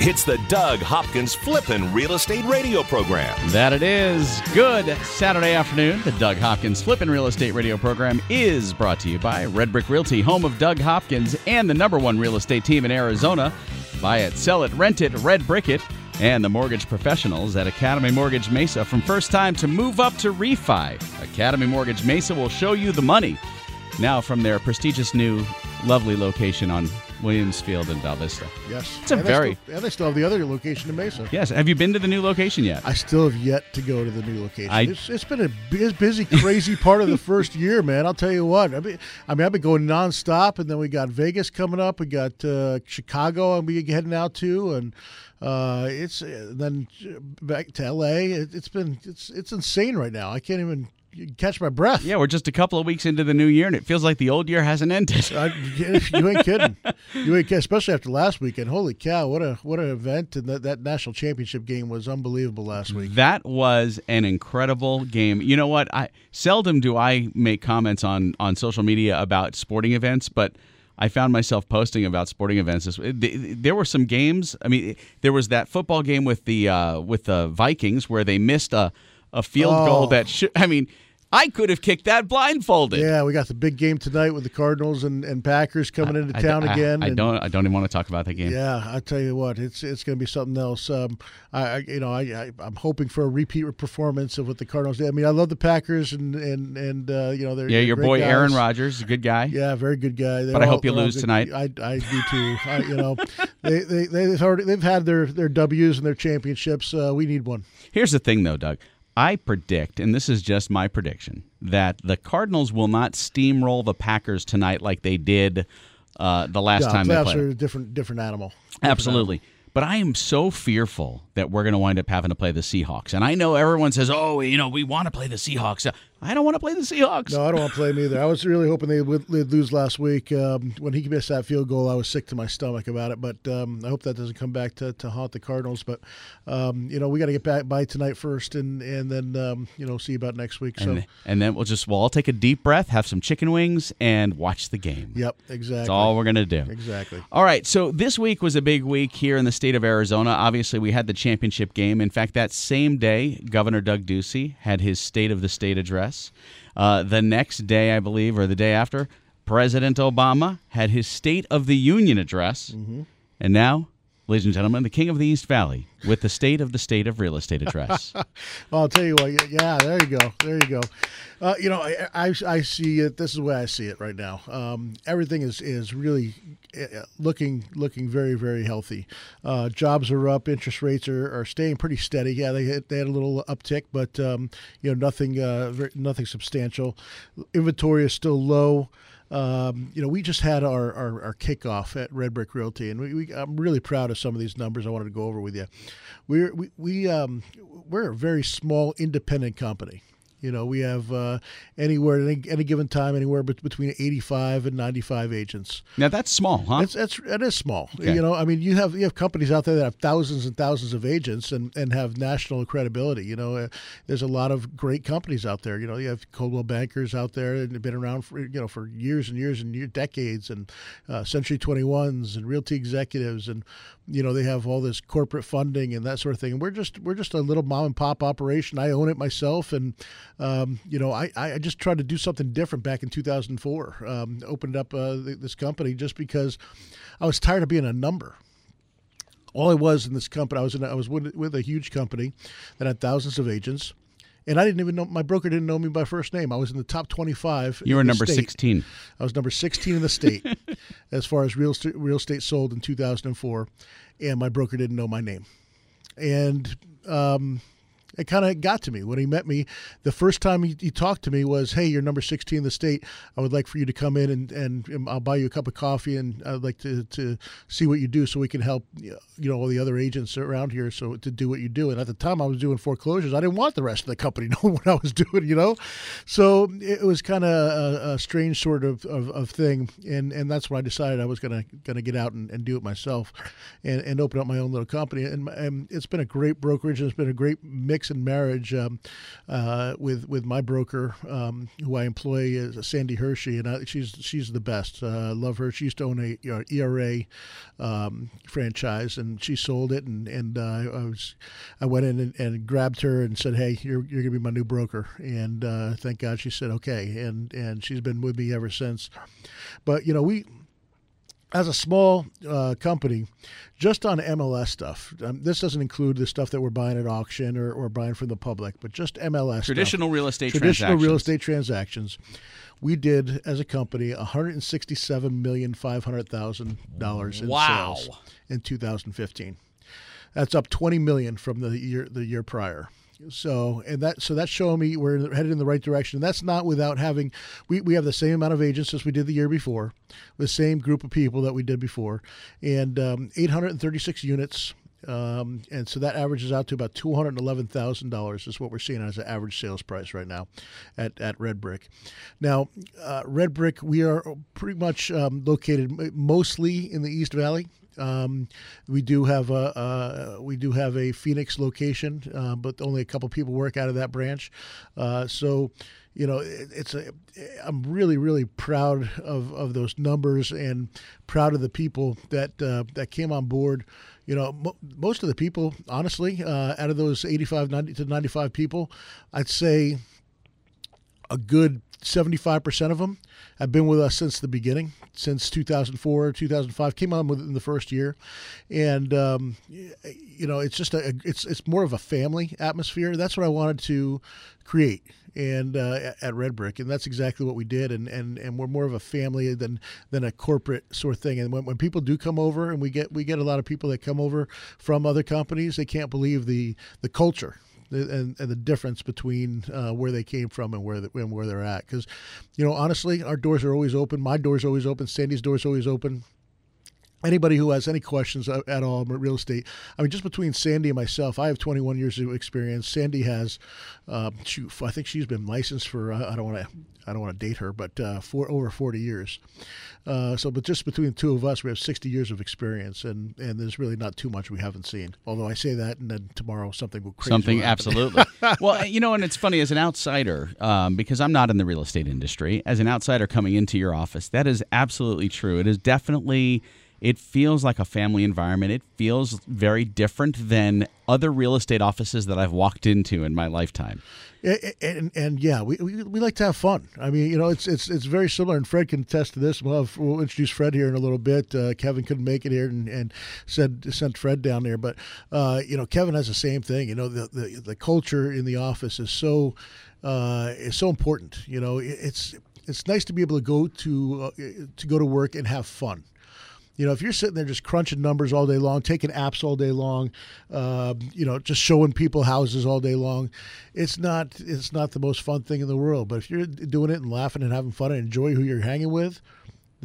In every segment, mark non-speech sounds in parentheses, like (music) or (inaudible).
It's the Doug Hopkins Flippin' Real Estate Radio Program. That it is. Good Saturday afternoon. The Doug Hopkins Flippin' Real Estate Radio Program is brought to you by Red Brick Realty, home of Doug Hopkins and the number one real estate team in Arizona. Buy it, sell it, rent it, red brick it. And the mortgage professionals at Academy Mortgage Mesa. From first time to move up to refi, Academy Mortgage Mesa will show you the money. Now from their prestigious new, lovely location on Williams Field in Val Vista. Yes. It's a and very- They still, and they still have the other location in Mesa. Yes. Have you been to the new location yet? I still have yet to go to the new location. I- it's, it's been a busy, crazy (laughs) part of the first year, man. I'll tell you what. I mean, I mean, I've been going nonstop, and then we got Vegas coming up. We got uh, Chicago, and we heading out to, and uh, it's uh, then back to L.A. It, it's been it's it's insane right now. I can't even catch my breath. Yeah, we're just a couple of weeks into the new year, and it feels like the old year hasn't ended. I, you ain't kidding. You ain't kidding. Especially after last weekend. Holy cow! What a what an event! And that, that national championship game was unbelievable last week. That was an incredible game. You know what? I seldom do I make comments on on social media about sporting events, but I found myself posting about sporting events. This- There were some games. I mean, there was that football game with the uh, with the Vikings where they missed a a field Oh. goal that should. I mean, I could have kicked that blindfolded. Yeah, we got the big game tonight with the Cardinals and, and Packers coming into I- town I- again. I, don't. I don't even want to talk about that game. Yeah, I tell you what, it's it's going to be something else. Um, I, I you know I, I I'm hoping for a repeat performance of what the Cardinals did. I mean, I love the Packers and and and uh, you know they're Yeah, they're your boy guys. Aaron Rodgers, a good guy. Yeah, very good guy. They're But I hope you lose good- tonight. I, I do too. I, you know, (laughs) they they they've already they've had their their W's and their championships. Uh, we need one. Here's the thing, though, Doug. I predict, and this is just my prediction, that the Cardinals will not steamroll the Packers tonight like they did uh, the last Yeah, time they played. are a different different animal. Different Absolutely. But I am so fearful that we're going to wind up having to play the Seahawks. And I know everyone says, oh, you know, we want to play the Seahawks. I don't want to play the Seahawks. No, I don't want to play him either. I was really hoping they would they'd lose last week. Um, when he missed that field goal, I was sick to my stomach about it. But um, I hope that doesn't come back to, to haunt the Cardinals. But um, you know, we got to get back by tonight first, and and then um, you know see about next week. So And, and then we'll just, we'll all take a deep breath, have some chicken wings, and watch the game. yep, exactly. That's all we're going to do. Exactly. All right, so this week was a big week here in the state of Arizona. Obviously, we had the championship game. In fact, that same day, Governor Doug Ducey had his State of the State address. Uh, the next day, I believe, or the day after, President Obama had his State of the Union address. And now, ladies and gentlemen, the King of the East Valley with the State of the State of Real Estate address. (laughs) Well, I'll tell you what. Yeah, there you go. There you go. Uh, you know, I, I I see it. This is the way I see it right now. Um, everything is is really uh, looking looking very very healthy. Uh, jobs are up. Interest rates are, are staying pretty steady. Yeah, they had, they had a little uptick, but um, you know nothing uh, nothing substantial. Inventory is still low. Um, you know, we just had our, our, our kickoff at Red Brick Realty, and we, we, I'm really proud of some of these numbers. I wanted to go over with you. We're we, we um, we're a very small independent company. You know, we have uh, anywhere at any, any given time, anywhere bet- between 85 and 95 agents. now, that's small, huh? That's that's that is small. Okay. You know, I mean, you have you have companies out there that have thousands and thousands of agents and, and have national credibility. You know, uh, there's a lot of great companies out there. You know, you have Coldwell Bankers out there and have been around for you know for years and years and year, decades, and uh, Century 21s and Realty Executives, and you know they have all this corporate funding and that sort of thing. And we're just we're just a little mom and pop operation. I own it myself, and um, you know I, I just tried to do something different back in 2004. Um, opened up uh, this company just because I was tired of being a number. All I was in this company, I was in, I was with, with a huge company that had thousands of agents, and I didn't even know my broker didn't know me by first name. I was in the top 25. you were number state. 16. I was number 16 in the state (laughs) as far as real estate, real estate sold in 2004, and my broker didn't know my name. And um, it kind of got to me when he met me. The first time he, he, talked to me was, "Hey, you're number 16 in the state. I would like for you to come in and, and I'll buy you a cup of coffee and I'd like to, to see what you do so we can help you know all the other agents around here so to do what you do." And at the time, I was doing foreclosures. I didn't want the rest of the company (laughs) knowing what I was doing, you know. So it was kind of a, a, strange sort of, of, of, thing, and and that's when I decided I was gonna gonna get out and, and do it myself, and, and open up my own little company. And, and it's been a great brokerage. It's been a great mix and marriage um, uh, with with my broker, um, who I employ, is Sandy Hershey, and I, she's she's the best. Uh, love her. She used to own a you know, ERA um, franchise, and she sold it, and and uh, I was I went in and, and, grabbed her and said, "Hey, you're you're gonna be my new broker," and uh, thank God she said okay, and and she's been with me ever since. But you know we as a small uh, company, just on MLS stuff, um, this doesn't include the stuff that we're buying at auction or, or buying from the public, but just MLS traditional stuff, real estate traditional real estate transactions. We did as a company one hundred sixty-seven million five hundred thousand dollars in wow. sales in 2015. That's up 20 million from the year the year prior. So and that so that's showing me we're headed in the right direction. And that's not without having we, we have the same amount of agents as we did the year before, the same group of people that we did before, and um, 836 units. Um, and so that averages out to about two hundred eleven thousand dollars is what we're seeing as an average sales price right now, at, at Red Brick. Now, uh, Red Brick, we are pretty much um, located mostly in the East Valley. Um, we do have a we do have a Phoenix location, uh, but only a couple people work out of that branch. Uh, so, you know, it, it's a. I'm really really proud of, of those numbers and proud of the people that uh, that came on board. You know, mo- most of the people, honestly, uh, out of those 85 90 to 95 people, I'd say a good 75% of them have been with us since the beginning, since 2004, 2005. Came on within the first year, and um, you know, it's just a it's it's more of a family atmosphere. That's what I wanted to create, and uh, at Red Brick, and that's exactly what we did. And, and and we're more of a family than than a corporate sort of thing. And when, when people do come over, and we get we get a lot of people that come over from other companies, they can't believe the the culture and, and the difference between uh, where they came from and where the, and where they're at. Because, you know, honestly, our doors are always open. My door's always open. Sandy's door's always open anybody who has any questions at all about real estate, I mean, just between Sandy and myself, I have 21 years of experience. Sandy has, uh, shoot, I think she's been licensed for uh, I don't want to I don't want to date her, but uh, for over 40 years. Uh, so, but just between the two of us, we have 60 years of experience, and and there's really not too much we haven't seen. Although I say that, and then tomorrow something will crazy something absolutely. (laughs) well, you know, and it's funny as an outsider um, because I'm not in the real estate industry. As an outsider coming into your office, that is absolutely true. It is definitely it feels like a family environment. It feels very different than other real estate offices that I've walked into in my lifetime. And, and, and yeah, we, we, we, like to have fun. I mean, you know, it's it's it's very similar, and Fred can attest to this. We'll, have, we'll introduce Fred here in a little bit. Uh, Kevin couldn't make it here, and, and said sent Fred down there, but uh, you know, Kevin has the same thing. You know, the the, the culture in the office is so uh, is so important. You know, it's it's nice to be able to go to uh, to go to work and have fun. You know, if you're sitting there just crunching numbers all day long, taking apps all day long, uh, you know, just showing people houses all day long, it's not it's not the most fun thing in the world. But if you're doing it and laughing and having fun and enjoy who you're hanging with,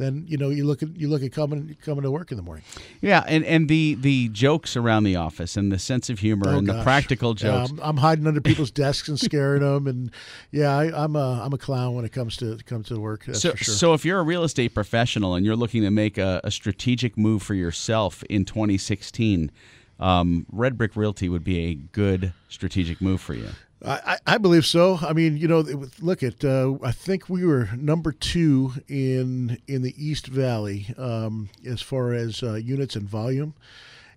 then you know you look at you look at coming coming to work in the morning. Yeah, and and the the jokes around the office and the sense of humor oh, and gosh. the practical jokes. Yeah, I'm, I'm, hiding under people's (laughs) desks and scaring them, and yeah, I, am a I'm a clown when it comes to comes to work. so sure. so if you're a real estate professional and you're looking to make a, a strategic move for yourself in 2016. Um, Red Brick Realty would be a good strategic move for you. I, I believe so. I mean, you know, look at. Uh, I think we were number two in in the East Valley um, as far as uh, units and volume,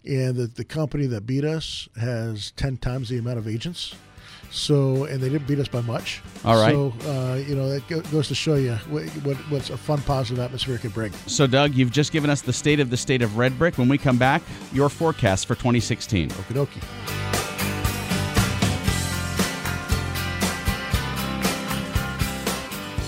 and the, the company that beat us has ten times the amount of agents. So, and they didn't beat us by much. All right. So, uh, you know, that goes to show you what, what, what's a fun, positive atmosphere can bring. So, Doug, you've just given us the state of the state of Red Brick. When we come back, your forecast for 2016. Okie dokie.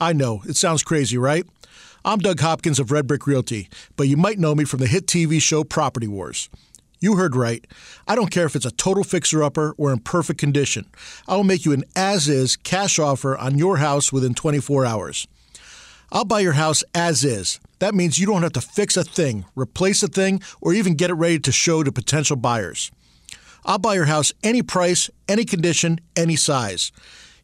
I know, it sounds crazy, right? I'm Doug Hopkins of Red Brick Realty, but you might know me from the hit TV show Property Wars. You heard right. I don't care if it's a total fixer upper or in perfect condition. I will make you an as is cash offer on your house within 24 hours. I'll buy your house as is. That means you don't have to fix a thing, replace a thing, or even get it ready to show to potential buyers. I'll buy your house any price, any condition, any size.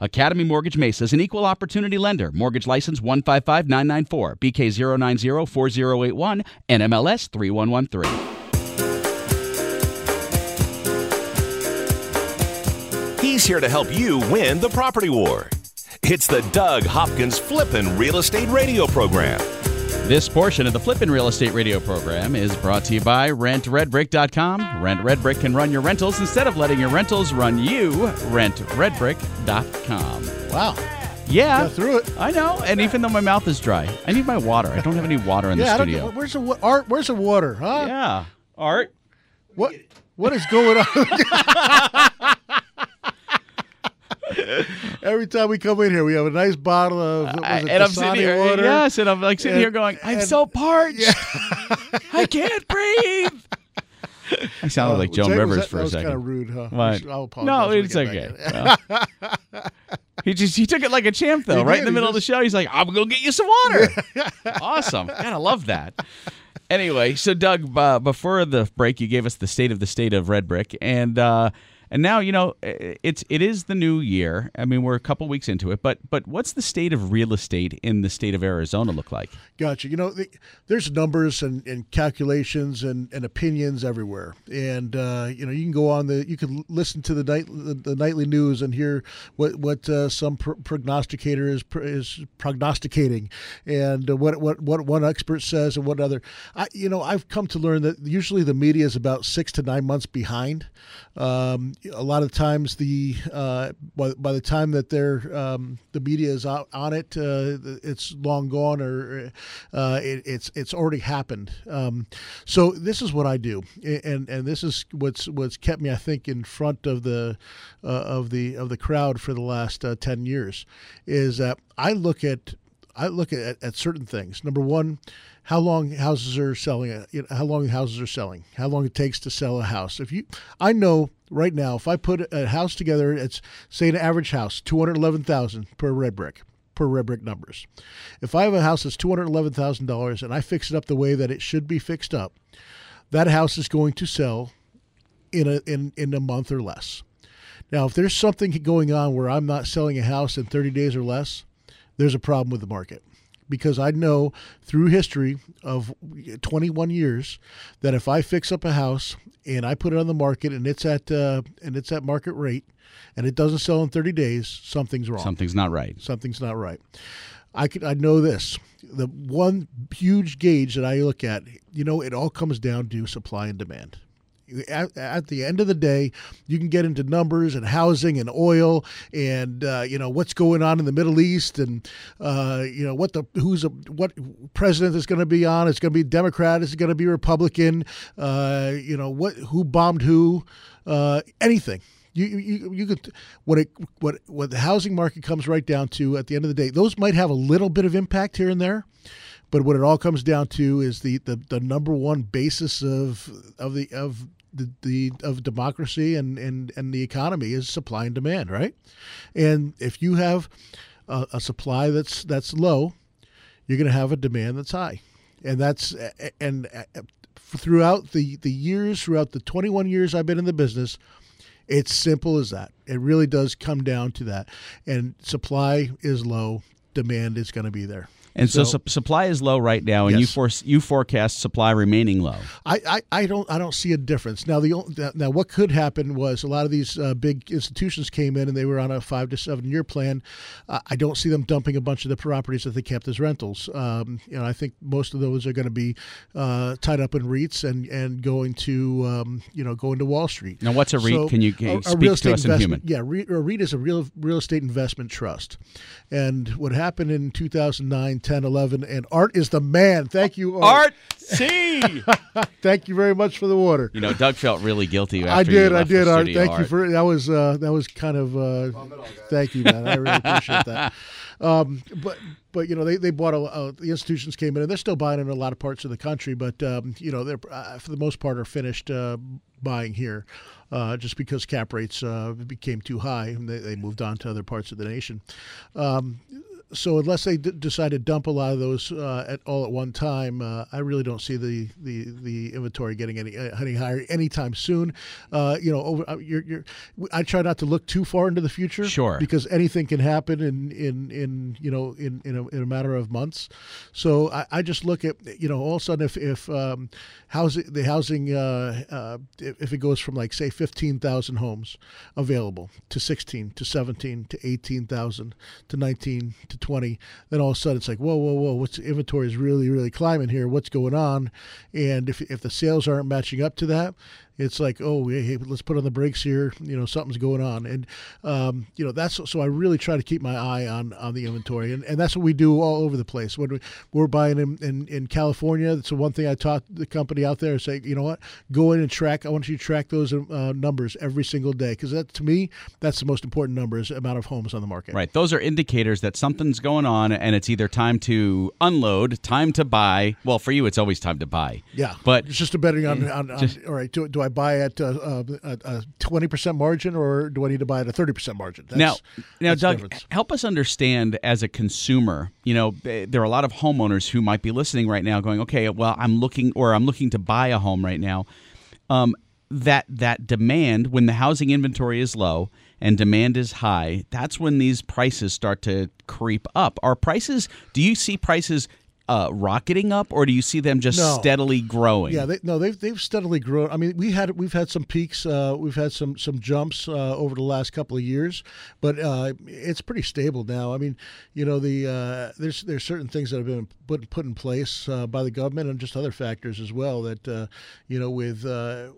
Academy Mortgage Mesa is an equal opportunity lender. Mortgage license 155994, BK0904081, NMLS 3113. He's here to help you win the property war. It's the Doug Hopkins Flippin' Real Estate Radio Program. This portion of the Flippin' Real Estate Radio program is brought to you by RentRedBrick.com. Rent Red Brick can run your rentals instead of letting your rentals run you. RentRedBrick.com. Wow. Yeah. Got through it. I know. And even though my mouth is dry, I need my water. I don't have any water in yeah, the I don't studio. know. Where's the wa- art? Where's the water? Huh? Yeah. Art. What? What is going on? (laughs) (laughs) Every time we come in here, we have a nice bottle of what was it, and I'm sitting here, water. yes, and I'm like sitting And- here going, I'm and- so parched. (laughs) I can't breathe. I sounded like Joan Jay, Rivers that- for that a was second. kind of rude, huh? What? I'll apologize no, it's okay. Well, (laughs) he just he took it like a champ though, He right in the he middle of the show. He's like, "I'm gonna get you some water." awesome, gotta love that. Anyway, so Doug, uh, before the break, you gave us the state of the state of Red Brick, and uh, and now you know it's it is the new year. I mean, we're a couple weeks into it, but but what's the state of real estate in the state of Arizona look like? Gotcha. You know, the, there's numbers and, and calculations and, and opinions everywhere, and uh, you know you can go on the you can listen to the night the, the nightly news and hear what what uh, some pro- prognosticator is is prognosticating, and uh, what what what one expert says and what other. I you know I've come to learn that usually the media is about six to nine months behind. Um, a lot of times the uh, by, by the time that they're um, the media is out on it, uh, it's long gone or uh, it, it's it's already happened. Um, so this is what I do, and and this is what's what's kept me, I think, in front of the uh, of the of the crowd for the last uh, ten years, is that I look at I look at, at certain things. Number one, how long houses are selling. uh, you know, How long houses are selling. How long it takes to sell a house. If you, I know right now, if I put a house together, it's say an average house, two hundred eleven thousand per red brick per red brick numbers. If I have a house that's two hundred eleven thousand dollars and I fix it up the way that it should be fixed up, that house is going to sell in a in in a month or less. Now, if there's something going on where I'm not selling a house in 30 days or less, there's a problem with the market. Because I know through history of 21 years that if I fix up a house and I put it on the market and it's at uh, and it's at market rate and it doesn't sell in 30 days, something's wrong Something's not right. something's not right. I could I know this. The one huge gauge that I look at, you know, it all comes down to supply and demand. At, at the end of the day, you can get into numbers and housing and oil and uh, you know what's going on in the Middle East and uh, you know what the who's a, what president is going to be on. It's going to be Democrat. Is it going to be Republican? Uh, you know what who bombed who? Uh, anything. You, you you could what it what what the housing market comes right down to at the end of the day. Those might have a little bit of impact here and there, but what it all comes down to is the the, the number one basis of of the of the, the of democracy and, and and the economy is supply and demand, right? And if you have a, a supply that's that's low, you're going to have a demand that's high, and that's and throughout the the years, throughout the 21 years I've been in the business. It's simple as that. It really does come down to that. And supply is low, demand is going to be there. And so, So- su- supply is low right now, and you Yes. force you forecast supply remaining low. I, I, I don't I don't see a difference now. The now what could happen was a lot of these uh, big institutions came in and they were on a five to seven year plan. Uh, I don't see them dumping a bunch of the properties that they kept as rentals. Um, you know, I think most of those are going to be uh, tied up in REITs and and going to um, you know going to Wall Street. Now, what's a REIT? Can you- can you speak to us in human? Yeah, re- a REIT is a real real estate investment trust. And what happened in 2009, 10, 11, and Art is the man. Thank you, Art. C. (laughs) Thank you very much for the water. you know, Doug felt really guilty after I did, you I did, Art. studio, Thank you Art. for that. Was uh, that was kind of uh, thank you, man. I really appreciate that. (laughs) Um, but but you know they, they bought a, uh, the institutions came in and they're still buying in a lot of parts of the country, but um, you know they're uh, for the most part are finished uh, buying here, uh, just because cap rates uh, became too high and they, they moved on to other parts of the nation. Um, so unless they d- decide to dump a lot of those uh, at all at one time, uh, I really don't see the, the, the inventory getting any uh, any higher anytime soon. Uh, you know, over, uh, you're, you're, I try not to look too far into the future, Sure. because anything can happen in in, in you know in in a, in a matter of months. So I, I just look at you know all of a sudden if if um, housing the housing uh, uh, if if it goes from like say fifteen thousand homes available to sixteen to seventeen to eighteen thousand to nineteen to twenty, then all of a sudden it's like whoa whoa whoa, what's inventory is really really climbing here? What's going on? And if if the sales aren't matching up to that, it's like, oh, hey, hey, let's put on the brakes here. You know, something's going on, and um, you know that's so I really try to keep my eye on on the inventory, and, and that's what we do all over the place. When we, we're buying in, in, in California, that's the one thing I taught the company out there: say, you know what, go in and track. I want you to track those uh, numbers every single day because that to me that's the most important number is amount of homes on the market. Right. Those are indicators that something's going on, and it's either time to unload, time to buy. Well, for you, it's always time to buy. Yeah, but it's just depending on, on, on just, all right. Do, do I buy at uh, uh, a twenty percent margin, or do I need to buy at a thirty percent margin? That's, now, now, Doug, help us understand as a consumer. You know, there are a lot of homeowners who might be listening right now, going, "Okay, well, I'm looking, or I'm looking to buy a home right now." Um, that that demand when the housing inventory is low and demand is high, that's when these prices start to creep up. Are prices? Do you see prices uh, rocketing up, or do you see them just no. steadily growing? Yeah, they, no, they've they've steadily grown. I mean, we had we've had some peaks, uh, we've had some some jumps uh, over the last couple of years, but uh, it's pretty stable now. I mean, you know, the uh, there's there's certain things that have been put put in place uh, by the government and just other factors as well that you know with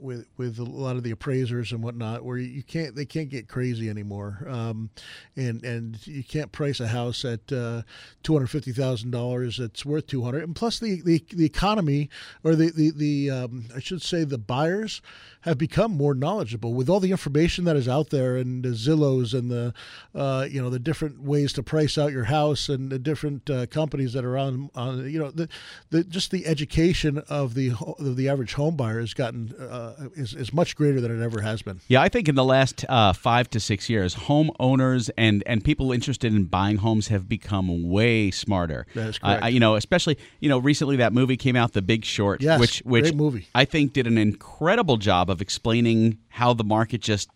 with with a lot of the appraisers and whatnot, where you can't they can't get crazy anymore, um, and and you can't price a house at two hundred fifty thousand dollars. Worth worth 200 and plus the, the, the economy or the, the, the um, I should say the buyers have become more knowledgeable with all the information that is out there and the Zillows and the uh, you know the different ways to price out your house and the different uh, companies that are on on you know the, the just the education of the of the average home buyer has gotten uh, is, is much greater than it ever has been. Yeah, I think in the last uh, five to six years, homeowners and and people interested in buying homes have become way smarter. That is correct. you know, especially you know recently that movie came out, The Big Short, yes, which which movie. I think did an incredible job of of explaining how the market just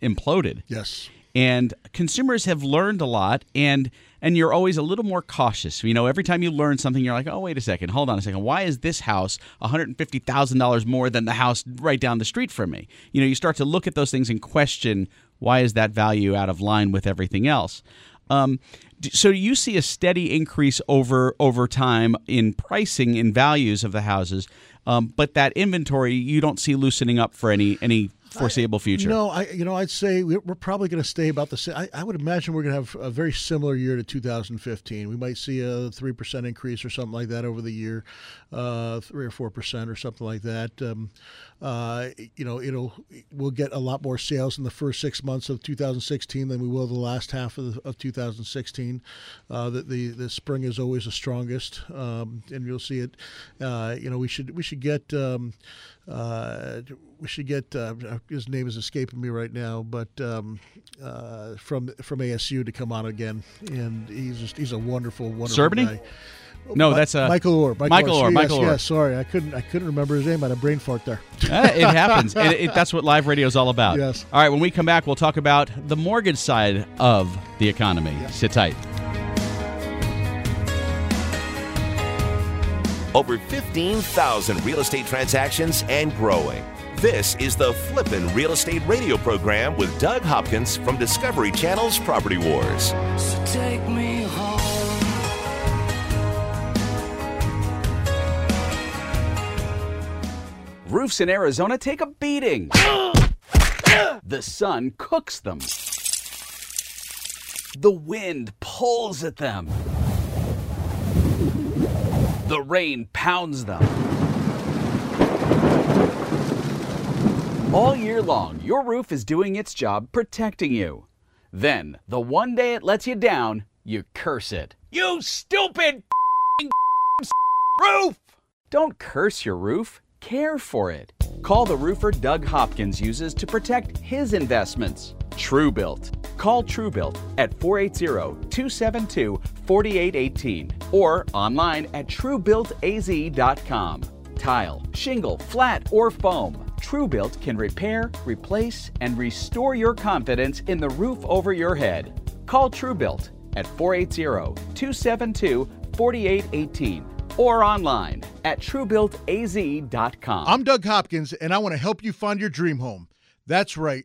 imploded. Yes. And consumers have learned a lot and and you're always a little more cautious. You know, every time you learn something you're like, "Oh, wait a second. Hold on a second. Why is this house $150,000 more than the house right down the street from me?" You know, you start to look at those things and question, "Why is that value out of line with everything else?" Um, so you see a steady increase over over time in pricing in values of the houses um, but that inventory you don't see loosening up for any any foreseeable future? I, no, I you know I'd say we're probably going to stay about the same. I, I would imagine we're going to have a very similar year to 2015. We might see a three percent increase or something like that over the year, uh, three or four percent or something like that. Um, uh, you know, it'll we'll get a lot more sales in the first six months of 2016 than we will the last half of, of 2016. Uh, the, the, the spring is always the strongest, um, and you'll see it. Uh, you know, we should we should get. Um, uh, we should get uh, his name is escaping me right now, but um, uh, from from ASU to come on again, and he's just he's a wonderful, wonderful Cerveny? guy. No, Ma- that's uh, Michael Orr. Michael, Michael Orr. Yes, Michael Orr. Yes, sorry, I couldn't. I couldn't remember his name. I had a brain fart there. (laughs) uh, it happens. (laughs) It, it, that's what live radio is all about. Yes. All right. When we come back, we'll talk about the mortgage side of the economy. Yes. Sit tight. Over 15,000 real estate transactions and growing. This is the Flippin' Real Estate Radio program with Doug Hopkins from Discovery Channel's Property Wars. So take me home. Roofs in Arizona take a beating. the sun cooks them. The wind pulls at them. The rain pounds them. All year long, your roof is doing its job protecting you. Then, the one day it lets you down, you curse it. You stupid (laughs) roof! Don't curse your roof, care for it. Call the roofer Doug Hopkins uses to protect his investments. Truebuilt. Call Truebuilt at 480 272 4818 or online at truebuiltaz.com. Tile, shingle, flat, or foam. Truebuilt can repair, replace, and restore your confidence in the roof over your head. Call Truebuilt at 480 272 4818 or online at truebuiltaz.com. I'm Doug Hopkins, and I want to help you find your dream home. That's right.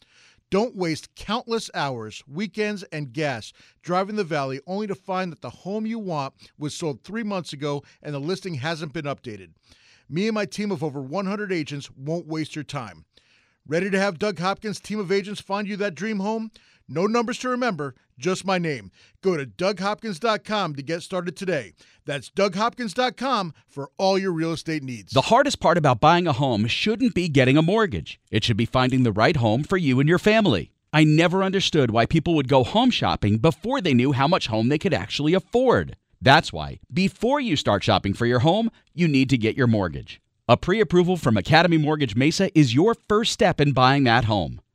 Don't waste countless hours, weekends, and gas driving the valley only to find that the home you want was sold three months ago and the listing hasn't been updated. Me and my team of over 100 agents won't waste your time. Ready to have Doug Hopkins' team of agents find you that dream home? No numbers to remember, just my name. Go to DougHopkins.com to get started today. That's DougHopkins.com for all your real estate needs. The hardest part about buying a home shouldn't be getting a mortgage, it should be finding the right home for you and your family. I never understood why people would go home shopping before they knew how much home they could actually afford. That's why, before you start shopping for your home, you need to get your mortgage. A pre approval from Academy Mortgage Mesa is your first step in buying that home.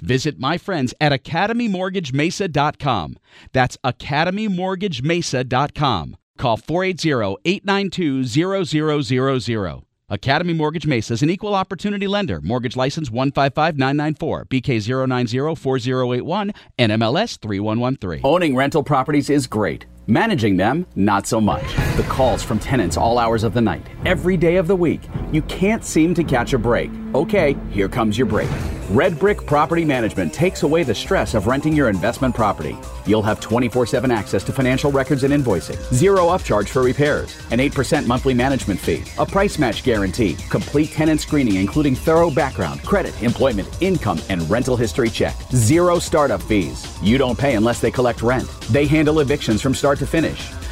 Visit my friends at academymortgagemesa.com. That's academymortgagemesa.com. Call 480-892-0000. Academy Mortgage Mesa is an equal opportunity lender. Mortgage license 155994, BK0904081, NMLS 3113. Owning rental properties is great. Managing them, not so much. The calls from tenants all hours of the night, every day of the week. You can't seem to catch a break. Okay, here comes your break. Red Brick Property Management takes away the stress of renting your investment property. You'll have 24 7 access to financial records and invoicing, zero upcharge for repairs, an 8% monthly management fee, a price match guarantee, complete tenant screening including thorough background, credit, employment, income, and rental history check, zero startup fees. You don't pay unless they collect rent. They handle evictions from start to finish.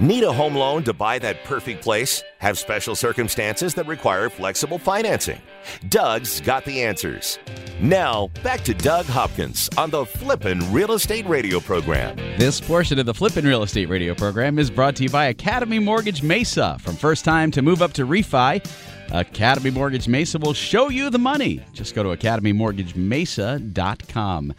Need a home loan to buy that perfect place? Have special circumstances that require flexible financing? Doug's got the answers. Now, back to Doug Hopkins on the Flippin' Real Estate Radio program. This portion of the Flippin' Real Estate Radio program is brought to you by Academy Mortgage Mesa. From first time to move up to refi, Academy Mortgage Mesa will show you the money. Just go to academymortgagemesa.com.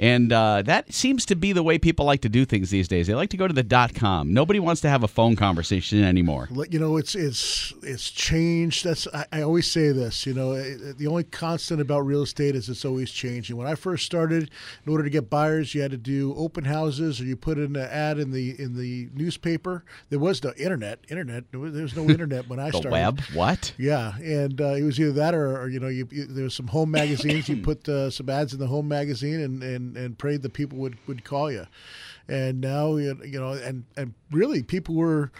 And uh, that seems to be the way people like to do things these days. They like to go to the dot com. Nobody wants to have a phone conversation anymore. You know, it's it's it's changed. That's I, I always say this. You know, the only constant about real estate is it's always changing. When I first started, in order to get buyers, you had to do open houses, or you put in an ad in the in the newspaper. There was no internet. Internet. There was no (laughs) internet when I started the started. web. What? Yeah, and uh, it was either that or, or you know, you, you, there was some home magazines. you (clears throat) put uh, some ads in the home magazine and and and prayed that people would, would call you. And now, you know, and, and really people were,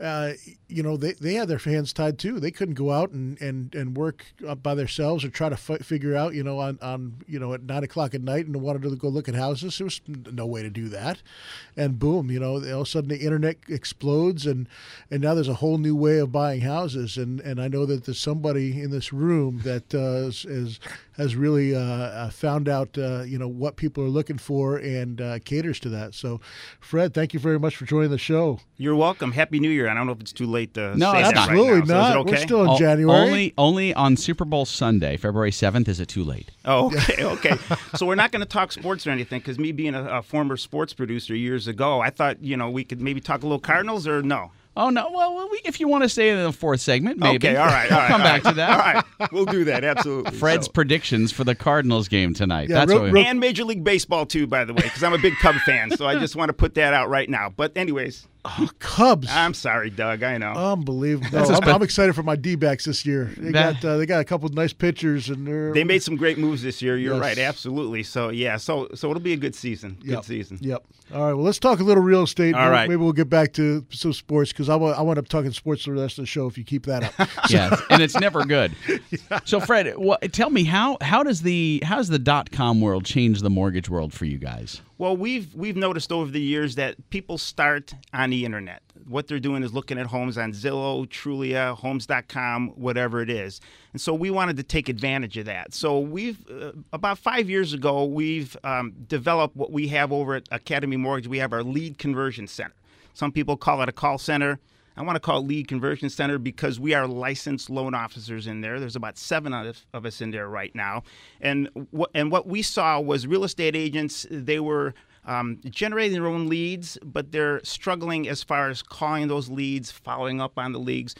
uh, you know, they, they had their hands tied too. They couldn't go out and, and, and work up by themselves or try to f- figure out, you know, on, on, you know, at nine o'clock at night and wanted to go look at houses. There was no way to do that. And boom, you know, all of a sudden the internet explodes and, and now there's a whole new way of buying houses. And, and I know that there's somebody in this room that uh, is, is has really uh, found out, uh, you know, what people are looking for and uh, caters to that. So, Fred, thank you very much for joining the show. You're welcome. Happy New Year. I don't know if it's too late to no, say absolutely that right now. not. So okay? We're still in O- January. Only, only on Super Bowl Sunday, February 7th, is it too late? Oh, okay, (laughs) okay. so we're not going to talk sports or anything because me being a, a former sports producer years ago, I thought you know we could maybe talk a little Cardinals or no. Oh, no. Well, we, if you want to stay in the fourth segment, maybe. Okay, all right, all We'll come all back right. to that. All right, we'll do that absolutely. Fred's So- predictions for the Cardinals game tonight. Yeah, That's real- what we and Major League Baseball too, by the way, because I'm a big Cub fan. So I just want to put that out right now. But anyways, Oh, Cubs. I'm sorry, Doug. I know. Unbelievable. No, I'm, I'm, excited for my D-backs this year. They that, got uh, they got a couple of nice pitchers and they're they made some great moves this year. You're yes. right, absolutely. So yeah, so so it'll be a good season. Good yep. season. Yep. All right. Well, let's talk a little real estate. All right. Maybe we'll get back to some sports because I want I want to talking sports for the rest of the show. If you keep that up. (laughs) yes, and it's never good. yeah. So Fred, what, tell me how how does the how does the dot com world change the mortgage world for you guys? Well, we've we've noticed over the years that people start on the internet. What they're doing is looking at homes on Zillow, Trulia, Homes.com, whatever it is. And so we wanted to take advantage of that. So we've uh, about five years ago we've um, developed what we have over at Academy Mortgage. We have our lead conversion center. Some people call it a call center. I want to call it Lead Conversion Center because we are licensed loan officers in there. There's about seven of, of us in there right now, and what and what we saw was real estate agents. They were um, generating their own leads, but they're struggling as far as calling those leads, following up on the leads.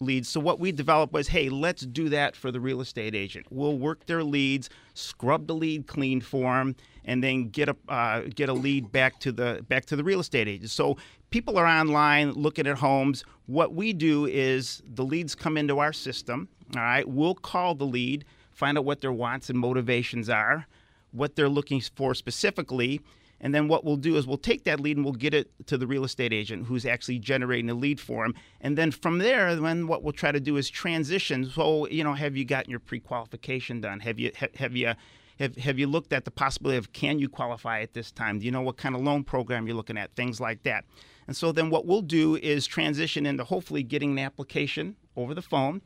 Leads. So what we developed was, hey, let's do that for the real estate agent. We'll work their leads, scrub the lead clean for them, and then get a uh, get a lead back to the back to the real estate agent. So people are online looking at homes. What we do is the leads come into our system. All right, we'll call the lead, find out what their wants and motivations are, what they're looking for specifically. And then what we'll do is we'll take that lead and we'll get it to the real estate agent who's actually generating the lead for him. And then from there, then what we'll try to do is transition. So, you know, have you gotten your pre-qualification done? Have you have you have, have you looked at the possibility of can you qualify at this time? Do you know what kind of loan program you're looking at? Things like that. And so then what we'll do is transition into hopefully getting an application over the phone.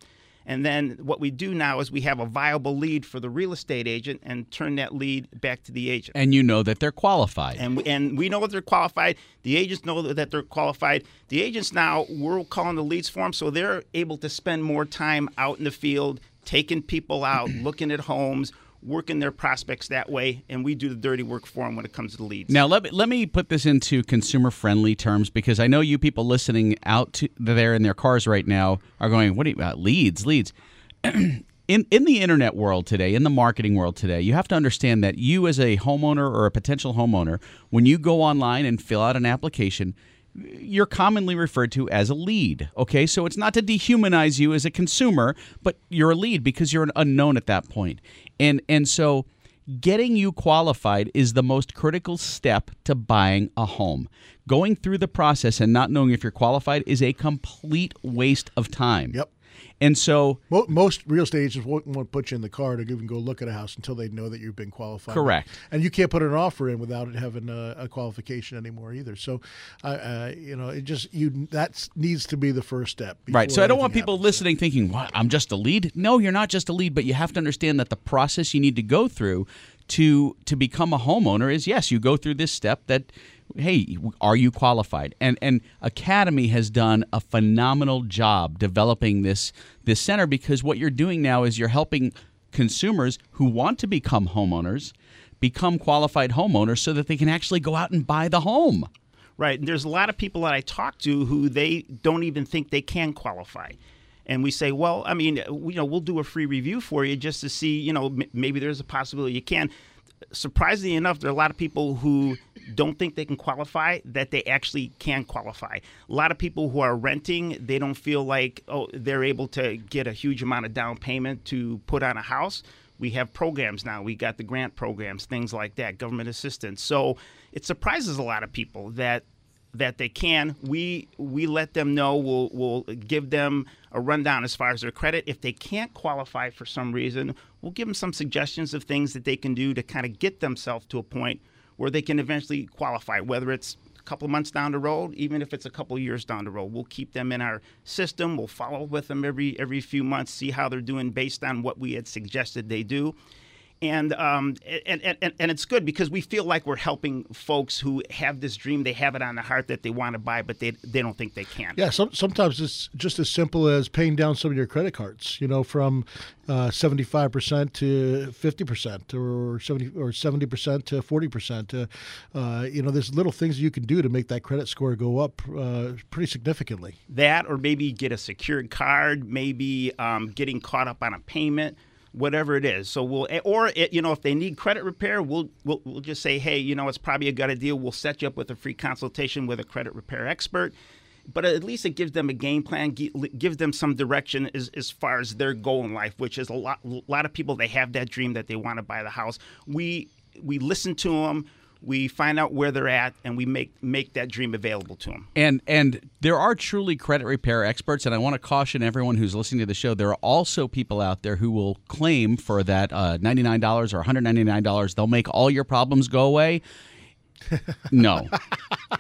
And then what we do now is we have a viable lead for the real estate agent and turn that lead back to the agent. And you know that they're qualified. And we, and we know that they're qualified. The agents know that they're qualified. The agents now, we're calling the leads for them, so they're able to spend more time out in the field, taking people out, (clears throat) looking at homes, working their prospects that way, and we do the dirty work for them when it comes to the leads. Now, let me, let me put this into consumer friendly terms because I know you people listening out to, there in their cars right now are going, "What do you uh, leads? Leads." (clears throat) in in the internet world today, in the marketing world today, you have to understand that you as a homeowner or a potential homeowner, when you go online and fill out an application, you're commonly referred to as a lead. Okay, so it's not to dehumanize you as a consumer, but you're a lead because you're an unknown at that point. And and so getting you qualified is the most critical step to buying a home. Going through the process and not knowing if you're qualified is a complete waste of time. Yep. And so most real estate agents won't, won't put you in the car to even go look at a house until they know that you've been qualified. Correct. And you can't put an offer in without it having a, a qualification anymore either. So, uh, you know, it just you that needs to be the first step. Right. So I don't want people happens. listening thinking, "What? I'm just a lead." No, you're not just a lead, but you have to understand that the process you need to go through to to become a homeowner is yes, you go through this step that hey, are you qualified? And and Academy has done a phenomenal job developing this this center because what you're doing now is you're helping consumers who want to become homeowners become qualified homeowners so that they can actually go out and buy the home. Right. And there's a lot of people that I talk to who they don't even think they can qualify and we say, well, I mean, you know, we'll do a free review for you just to see, you know, maybe there's a possibility you can. Surprisingly enough, there are a lot of people who don't think they can qualify that they actually can qualify. A lot of people who are renting, they don't feel like oh they're able to get a huge amount of down payment to put on a house. We have programs now. We got the grant programs, things like that, government assistance. So it surprises a lot of people that that they can. We we let them know. We'll we'll give them a rundown as far as their credit. If they can't qualify for some reason, we'll give them some suggestions of things that they can do to kind of get themselves to a point where they can eventually qualify, whether it's a couple months down the road, even if it's a couple years down the road. We'll keep them in our system. We'll follow with them every every few months, see how they're doing based on what we had suggested they do and um, and, and and it's good because we feel like we're helping folks who have this dream. They have it on the heart that they want to buy, but they they don't think they can. Yeah, some, sometimes it's just as simple as paying down some of your credit cards. You know, from uh, seventy five percent to fifty percent, or seventy or seventy percent to forty percent. Uh, uh, you know, there's little things you can do to make that credit score go up uh, pretty significantly. That, or maybe get a secured card, maybe um, getting caught up on a payment whatever it is. So we'll, eh, or it, you know, if they need credit repair, we'll, we'll we'll just say, hey, you know, it's probably a good idea. We'll set you up with a free consultation with a credit repair expert. But at least it gives them a game plan, gives them some direction as, as far as their goal in life, which is a lot. A lot of people they have that dream that they want to buy the house. We we listen to them we find out where they're at and we make make that dream available to them and and there are truly credit repair experts and i want to caution everyone who's listening to the show there are also people out there who will claim for that uh, $99 or $199 they'll make all your problems go away. (laughs) No.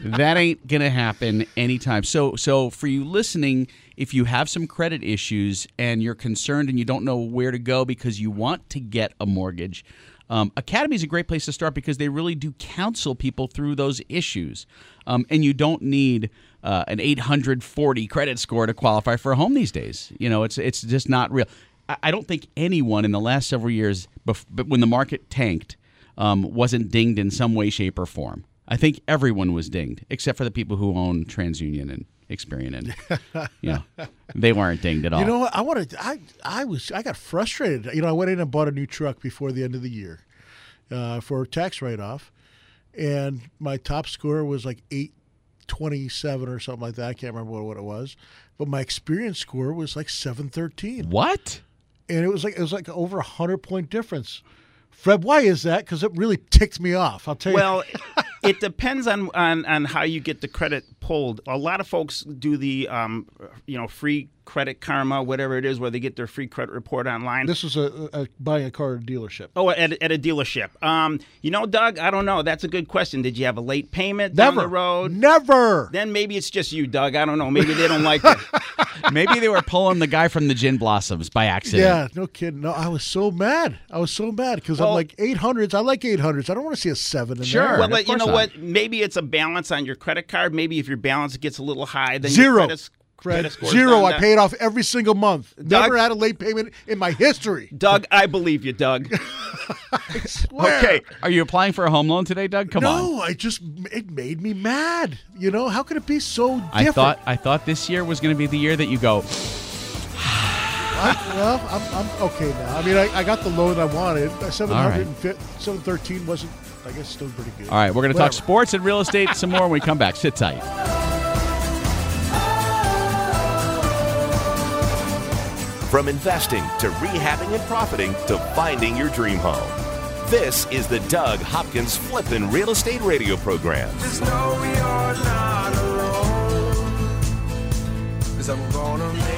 That ain't gonna happen anytime. So so for you listening if you have some credit issues and you're concerned and you don't know where to go because you want to get a mortgage um, Academy is a great place to start because they really do counsel people through those issues. Um, and you don't need uh, an 840 credit score to qualify for a home these days. You know, it's it's just not real. I, don't think anyone in the last several years, bef- when the market tanked, um, wasn't dinged in some way, shape, or form. I think everyone was dinged, except for the people who own TransUnion and Experian, and (laughs) you know, they weren't dinged at all. You know what? I wanted. I I was. I got frustrated. You know, I went in and bought a new truck before the end of the year uh, for tax write off, and my top score was like eight twenty seven or something like that. I can't remember what, what it was, but my Experian score was like seven thirteen. What? And it was like it was like over a hundred point difference. Fred, why is that? Because it really ticked me off. I'll tell you. Well, (laughs) it depends on, on on how you get the credit pulled. A lot of folks do the um, you know free Credit Karma, whatever it is, where they get their free credit report online. This was a, a buying a car at a dealership. Oh, at, at a dealership. Um, you know, Doug, I don't know. That's a good question. Did you have a late payment Never. down the road? Never. Then maybe it's just you, Doug. I don't know. Maybe they don't like it. (laughs) maybe they were pulling the guy from the Gin Blossoms by accident. Yeah, no kidding. No, I was so mad. I was so mad because well, I'm like 800s. I like 800s. I don't want to see a seven in sure, there. Well, you know not. what? Maybe it's a balance on your credit card. Maybe if your balance gets a little high, then zero. Your Credit Zero. I paid off every single month. Doug, Never had a late payment in my history. Doug, I believe you, Doug. (laughs) okay. Are you applying for a home loan today, Doug? Come no, on. No, I just it made me mad. You know, how could it be so different? I thought I thought this year was going to be the year that you go. I, well, I'm, I'm okay now. I mean, I, I got the loan I wanted. Uh, 700 right. 713 wasn't, I guess, still pretty good. All right, we're going to talk sports and real estate (laughs) some more when we come back. Sit tight. From investing to rehabbing and profiting to finding your dream home. This is the Doug Hopkins Flippin' Real Estate Radio Program. Just know you're not alone. Cause I'm gonna make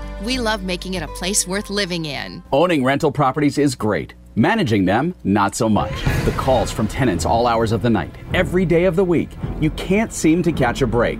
we love making it a place worth living in. Owning rental properties is great. Managing them, not so much. The calls from tenants all hours of the night, every day of the week. You can't seem to catch a break.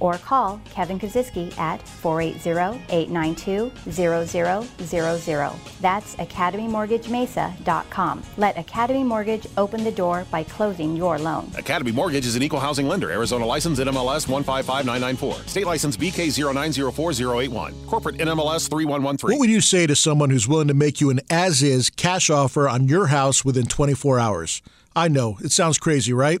or call Kevin Kaziski at 480-892-0000. That's academymortgagemesa.com. Let Academy Mortgage open the door by closing your loan. Academy Mortgage is an equal housing lender. Arizona license NMLS 155994. State license BK0904081. Corporate NMLS 3113. What would you say to someone who's willing to make you an as is cash offer on your house within 24 hours? I know, it sounds crazy, right?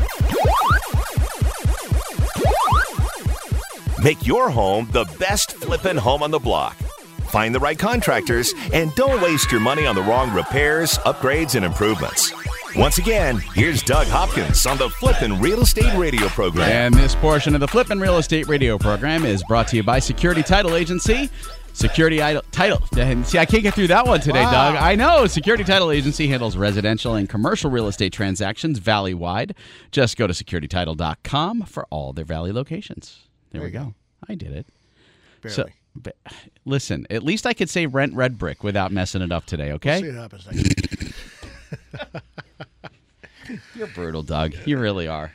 Make your home the best flippin' home on the block. Find the right contractors and don't waste your money on the wrong repairs, upgrades, and improvements. Once again, here's Doug Hopkins on the Flippin' Real Estate Radio program. And this portion of the Flippin' Real Estate Radio program is brought to you by Security Title Agency. Security Idle- Title. and See, I can't get through that one today, Wow. Doug. I know. Security Title Agency handles residential and commercial real estate transactions valley wide. Just go to securitytitle.com for all their valley locations. There, we go. I did it. So, but, listen, at least I could say rent red brick without messing it up today, okay? See what happens next. (laughs) You're brutal, Doug. You really are.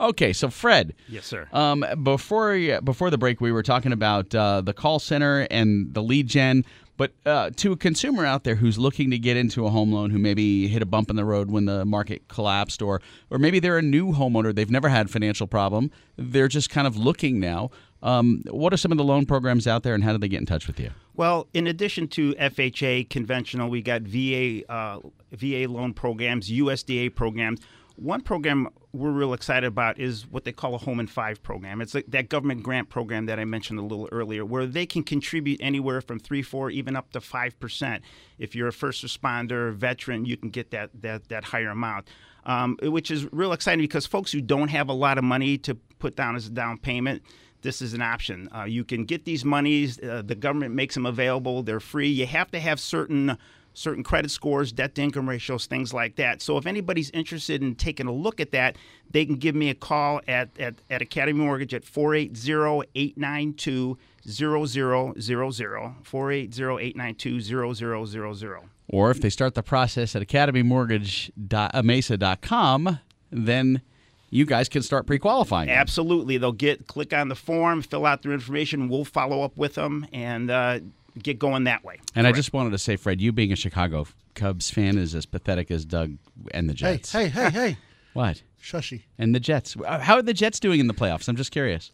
Okay, so Fred. Yes, sir. Um, before before the break, we were talking about uh, the call center and the lead gen. But uh, to a consumer out there who's looking to get into a home loan, who maybe hit a bump in the road when the market collapsed, or or maybe they're a new homeowner, they've never had financial problem, they're just kind of looking now. Um, what are some of the loan programs out there, and how do they get in touch with you? Well, in addition to FHA conventional, we got VA uh, VA loan programs, USDA programs. One program we're real excited about is what they call a Home in Five program. It's like that government grant program that I mentioned a little earlier, where they can contribute anywhere from three, four, even up to five percent. If you're a first responder, veteran, you can get that that that higher amount. Um, which is real exciting because folks who don't have a lot of money to put down as a down payment, this is an option. Uh, you can get these monies. Uh, the government makes them available. They're free. You have to have certain certain credit scores, debt to income ratios, things like that. So if anybody's interested in taking a look at that, they can give me a call at, at, at Academy Mortgage at 480-892 0000 480 0000 Or if they start the process at academymortgage.mesa.com, then you guys can start pre-qualifying. Absolutely. They'll get click on the form, fill out their information. We'll follow up with them and uh, get going that way. And I Correct. just wanted to say, Fred, you being a Chicago Cubs fan is as pathetic as Doug and the Jets. hey, hey, hey. hey. (laughs) What? Shushy. And the Jets. Uh, How are the Jets doing in the playoffs? I'm just curious.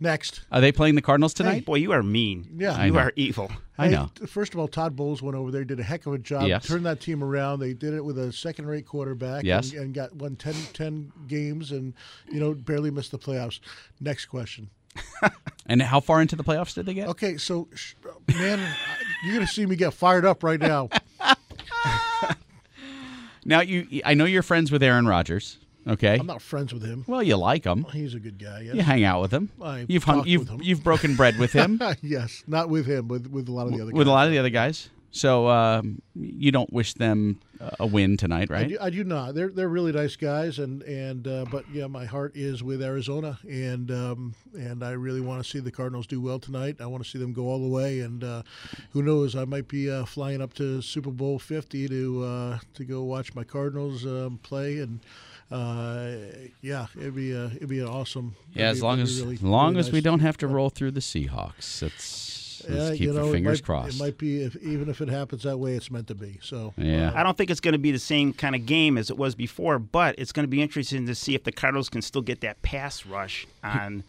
Next. Are they playing the Cardinals tonight? Boy, you are mean. Yeah. I you know. are evil. I know. t- First of all, Todd Bowles went over there, did a heck of a job, Yes. turned that team around. They did it with a second-rate quarterback, Yes. and, and got won 10, 10 games, and you know barely missed the playoffs. Next question. (laughs) And how far into the playoffs did they get? Okay, so sh- man, (laughs) you're gonna see me get fired up right now. (laughs) Now you, I know you're friends with Aaron Rodgers. Okay. I'm not friends with him. Well, you like him. He's a good guy. Yes. You hang out with him. I you've hung, you've with him. you've broken bread with him. yes, not with him, with with a lot of the other guys. with a lot of the other guys. So um, you don't wish them a win tonight, right? I do, I do not. They're they're really nice guys, and and uh, but yeah, my heart is with Arizona, and um, and I really want to see the Cardinals do well tonight. I want to see them go all the way, and uh, who knows, I might be uh, flying up to Super Bowl Fifty to uh, to go watch my Cardinals um, play and. Uh, yeah, it'd be a, it'd be an awesome. Yeah, as long as really, long really as we don't have to roll through the Seahawks, it's let's Yeah, keep you know, our it might, crossed. It might be if, even if it happens that way, it's meant to be. So yeah, I don't think it's going to be the same kind of game as it was before, but it's going to be interesting to see if the Cardinals can still get that pass rush on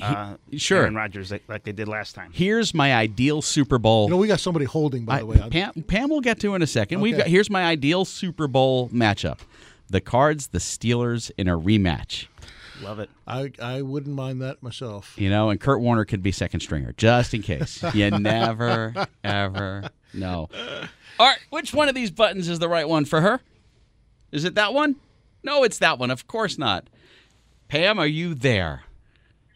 uh, sure. Aaron Rodgers like, like they did last time. Here's my ideal Super Bowl. you know, we got somebody holding by I- the way. Pam, Pam will get to in a second. We've got here's my ideal Super Bowl matchup: the Cards, the Steelers in a rematch. Love it. I I wouldn't mind that myself. You know, and Kurt Warner could be second stringer just in case. (laughs) you never ever know. All right, which one of these buttons is the right one for her? Is it that one? No, it's that one. Of course not. Pam, are you there?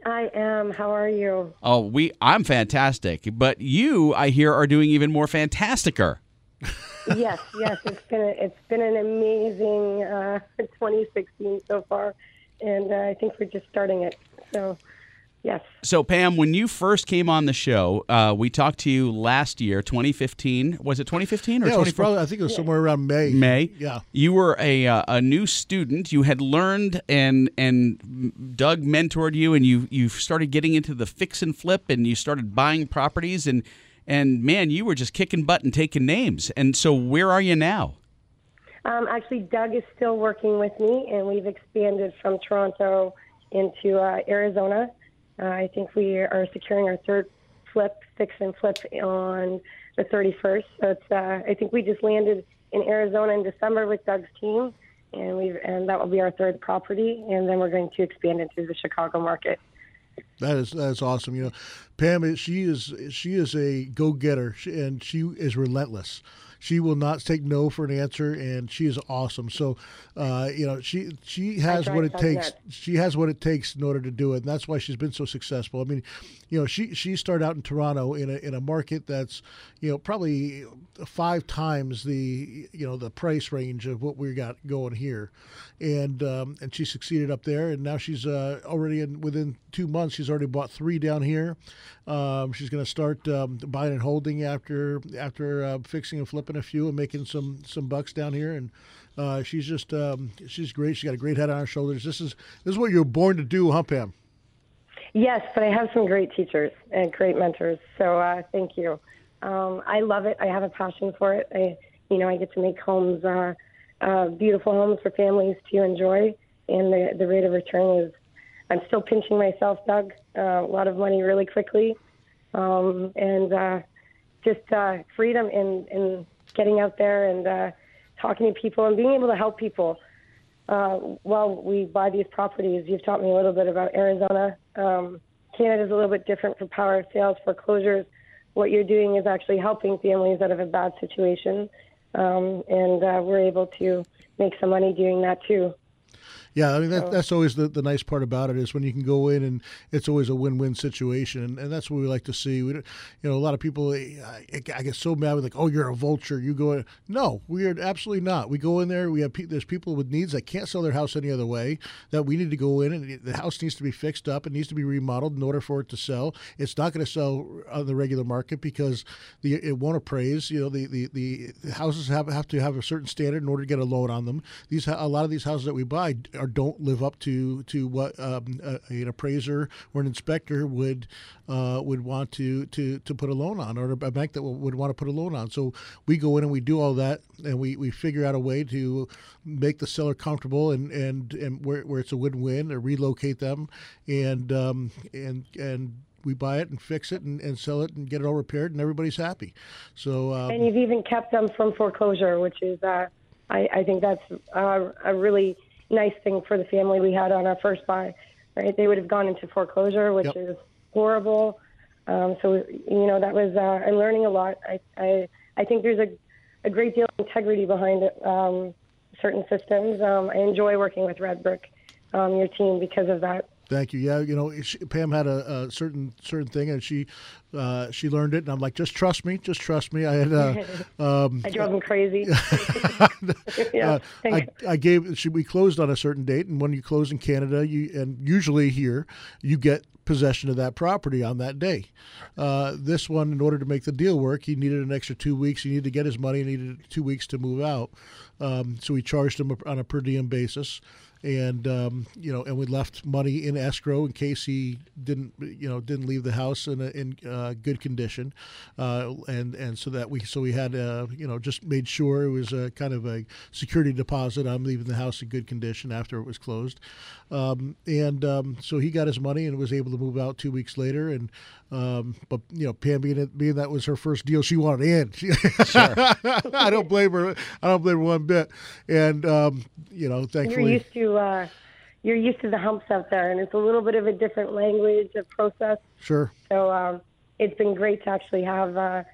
I am. How are you? Oh, we I'm fantastic, but you I hear are doing even more fantasticer. yes, yes. It's been a, it's been an amazing uh, (laughs) 2016 so far, and uh, I think we're just starting it. So, yes. So, Pam, when you first came on the show, uh, we talked to you last year, 2015. Was it 2015 or Yeah, it 2014? probably, I think it was somewhere around May. May. Yeah. You were a uh, a new student. You had learned and and Doug mentored you, and you you started getting into the fix and flip, and you started buying properties, and and man, you were just kicking butt and taking names. And so, where are you now? Um, actually, Doug is still working with me, and we've expanded from Toronto into uh, Arizona. Uh, I think we are securing our third flip, fix and flip on the 31st. So it's, uh, I think we just landed in Arizona in December with Doug's team, and we and that will be our third property, and then we're going to expand into the Chicago market. That is that's awesome. You know, Pam she is she is a go getter and she is relentless. She will not take no for an answer, and she is awesome. So, uh, you know, she she has what it takes. nuts. She has what it takes in order to do it, and that's why she's been so successful. I mean, you know, she she started out in Toronto in a in a market that's you know probably five times the you know the price range of what we got going here, and um, and she succeeded up there, and now she's uh, already in within two months she's already bought three down here. Um, she's going to start um, buying and holding after after uh, fixing and flipping a few and making some some bucks down here, and uh, she's just um, she's great. She's got a great head on her shoulders. This is this is what you're born to do, huh, Pam? Yes, but I have some great teachers and great mentors. So uh, thank you. Um, I love it. I have a passion for it. I, you know, I get to make homes, uh, uh, beautiful homes for families to enjoy, and the the rate of return is. I'm still pinching myself, Doug. Uh, a lot of money really quickly, um, and uh, just uh, freedom in in getting out there and uh, talking to people and being able to help people uh, while we buy these properties. You've taught me a little bit about Arizona. Um, Canada is a little bit different for power of sales foreclosures. What you're doing is actually helping families out of a bad situation, um, and uh, we're able to make some money doing that too. Yeah, I mean that, that's always the, the nice part about it is when you can go in and it's always a win-win situation, and, and that's what we like to see. We, you know, a lot of people, eh, I, I get so mad with like, oh, you're a vulture. You go in. No, we are absolutely not. We go in there. We have pe- there's people with needs that can't sell their house any other way. That we need to go in and the house needs to be fixed up. It needs to be remodeled in order for it to sell. It's not going to sell on the regular market because the it won't appraise. You know, the the, the, the houses have have to have a certain standard in order to get a loan on them. These a lot of these houses that we buy are don't live up to to what um, a, an appraiser or an inspector would uh, would want to, to to put a loan on, or a bank that would want to put a loan on. So we go in and we do all that, and we, we figure out a way to make the seller comfortable and and, and where, where it's a win win, or relocate them, and um, and and we buy it and fix it and, and sell it and get it all repaired, and everybody's happy. So um, and you've even kept them from foreclosure, which is, uh, I, I think that's uh, a really nice thing for the family we had on our first buy. Right, they would have gone into foreclosure, which Yep. is horrible. Um, so you know that was uh, I'm learning a lot. I I, I think there's a, a great deal of integrity behind it. Um, certain systems. Um, I enjoy working with Red Brick, um, your team, because of that. Thank you. Yeah, you know, she, Pam had a, a, certain certain thing, and she uh, she learned it, and I'm like, just trust me, just trust me. I had uh, (laughs) um, I drove him crazy. (laughs) yeah, uh, I, I, gave she, we closed on a certain date, and when you close in Canada, you and usually here you get possession of that property on that day. Uh, this one, in order to make the deal work, he needed an extra two weeks. He needed to get his money. He needed two weeks to move out. Um, so we charged him on a per diem basis and um, you know, and we left money in escrow in case he didn't, you know, didn't leave the house in a, in uh, good condition, uh, and and so that we so we had, uh, you know, just made sure it was a kind of a security deposit. I'm leaving the house in good condition after it was closed, um, and um, so he got his money and was able to move out two weeks later. And um, but you know, Pam being being that was her first deal, she wanted in. She, (laughs) sure. I don't blame her. I don't blame her one bit. And um, you know, thankfully, you're used to uh, you're used to the humps out there, and it's a little bit of a different language of process. Sure. So um, it's been great to actually have. Uh,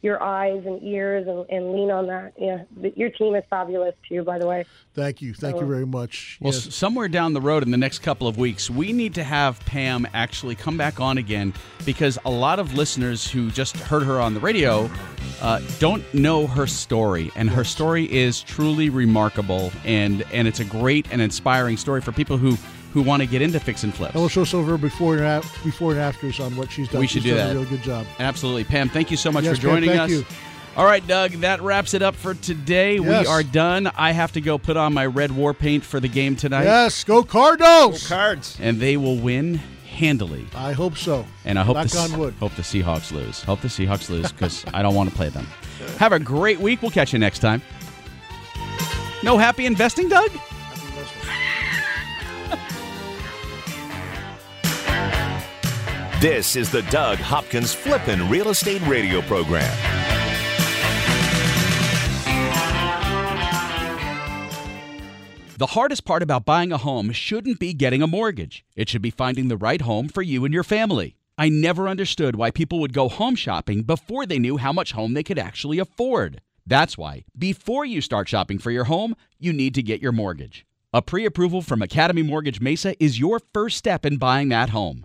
your eyes and ears and, and, lean on that. Yeah, your team is fabulous too, by the way. Thank you, thank so, you very much. Well, yes. somewhere down the road in the next couple of weeks, we need to have Pam actually come back on again because a lot of listeners who just heard her on the radio uh, don't know her story, and her story is truly remarkable, and and it's a great and inspiring story for people who who want to get into fix and flips. And we'll show some of her before and, a- before and afters on what she's done. We should she's do done that. A really good job. Absolutely. Pam, thank you so much yes, for joining Pam, us. You. All right, Doug, that wraps it up for today. Yes. We are done. I have to go put on my red war paint for the game tonight. Yes, go Cardinals! Go cards. And they will win handily. I hope so. And I hope Knock the, on wood. hope the Seahawks lose. Hope the Seahawks lose because I don't want to play them. Have a great week. We'll catch you next time. No happy investing, Doug? This is the Doug Hopkins Flippin' Real Estate Radio Program. The hardest part about buying a home shouldn't be getting a mortgage. It should be finding the right home for you and your family. I never understood why people would go home shopping before they knew how much home they could actually afford. That's why, before you start shopping for your home, you need to get your mortgage. A pre approval from Academy Mortgage Mesa is your first step in buying that home.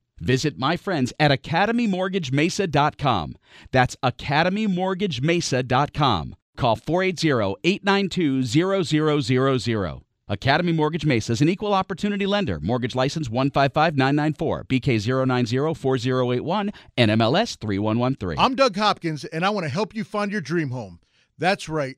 Visit my friends at academymortgagemesa.com. That's academymortgagemesa.com. Call 480-892-0000. Academy Mortgage Mesa is an equal opportunity lender. Mortgage license 155994, BK0904081, NMLS 3113. I'm Doug Hopkins, and I want to help you find your dream home. That's right.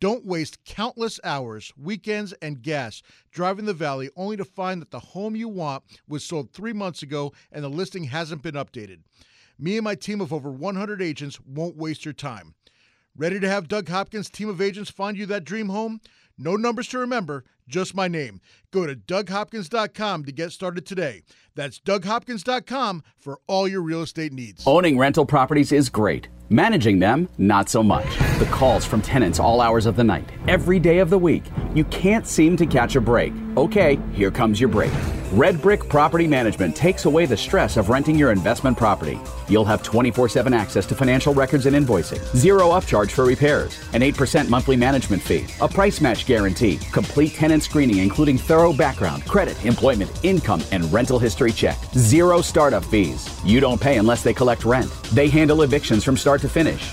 Don't waste countless hours, weekends, and gas driving the valley only to find that the home you want was sold three months ago and the listing hasn't been updated. Me and my team of over 100 agents won't waste your time. Ready to have Doug Hopkins' team of agents find you that dream home? No numbers to remember, just my name. Go to DougHopkins.com to get started today. That's DougHopkins.com for all your real estate needs. Owning rental properties is great. Managing them, not so much. The calls from tenants all hours of the night, every day of the week. You can't seem to catch a break. Okay, here comes your break. Red Brick Property Management takes away the stress of renting your investment property. You'll have 24 7 access to financial records and invoicing, zero upcharge for repairs, an 8% monthly management fee, a price match guarantee, complete tenant screening, including thorough background, credit, employment, income, and rental history check, zero startup fees. You don't pay unless they collect rent. They handle evictions from start to finish.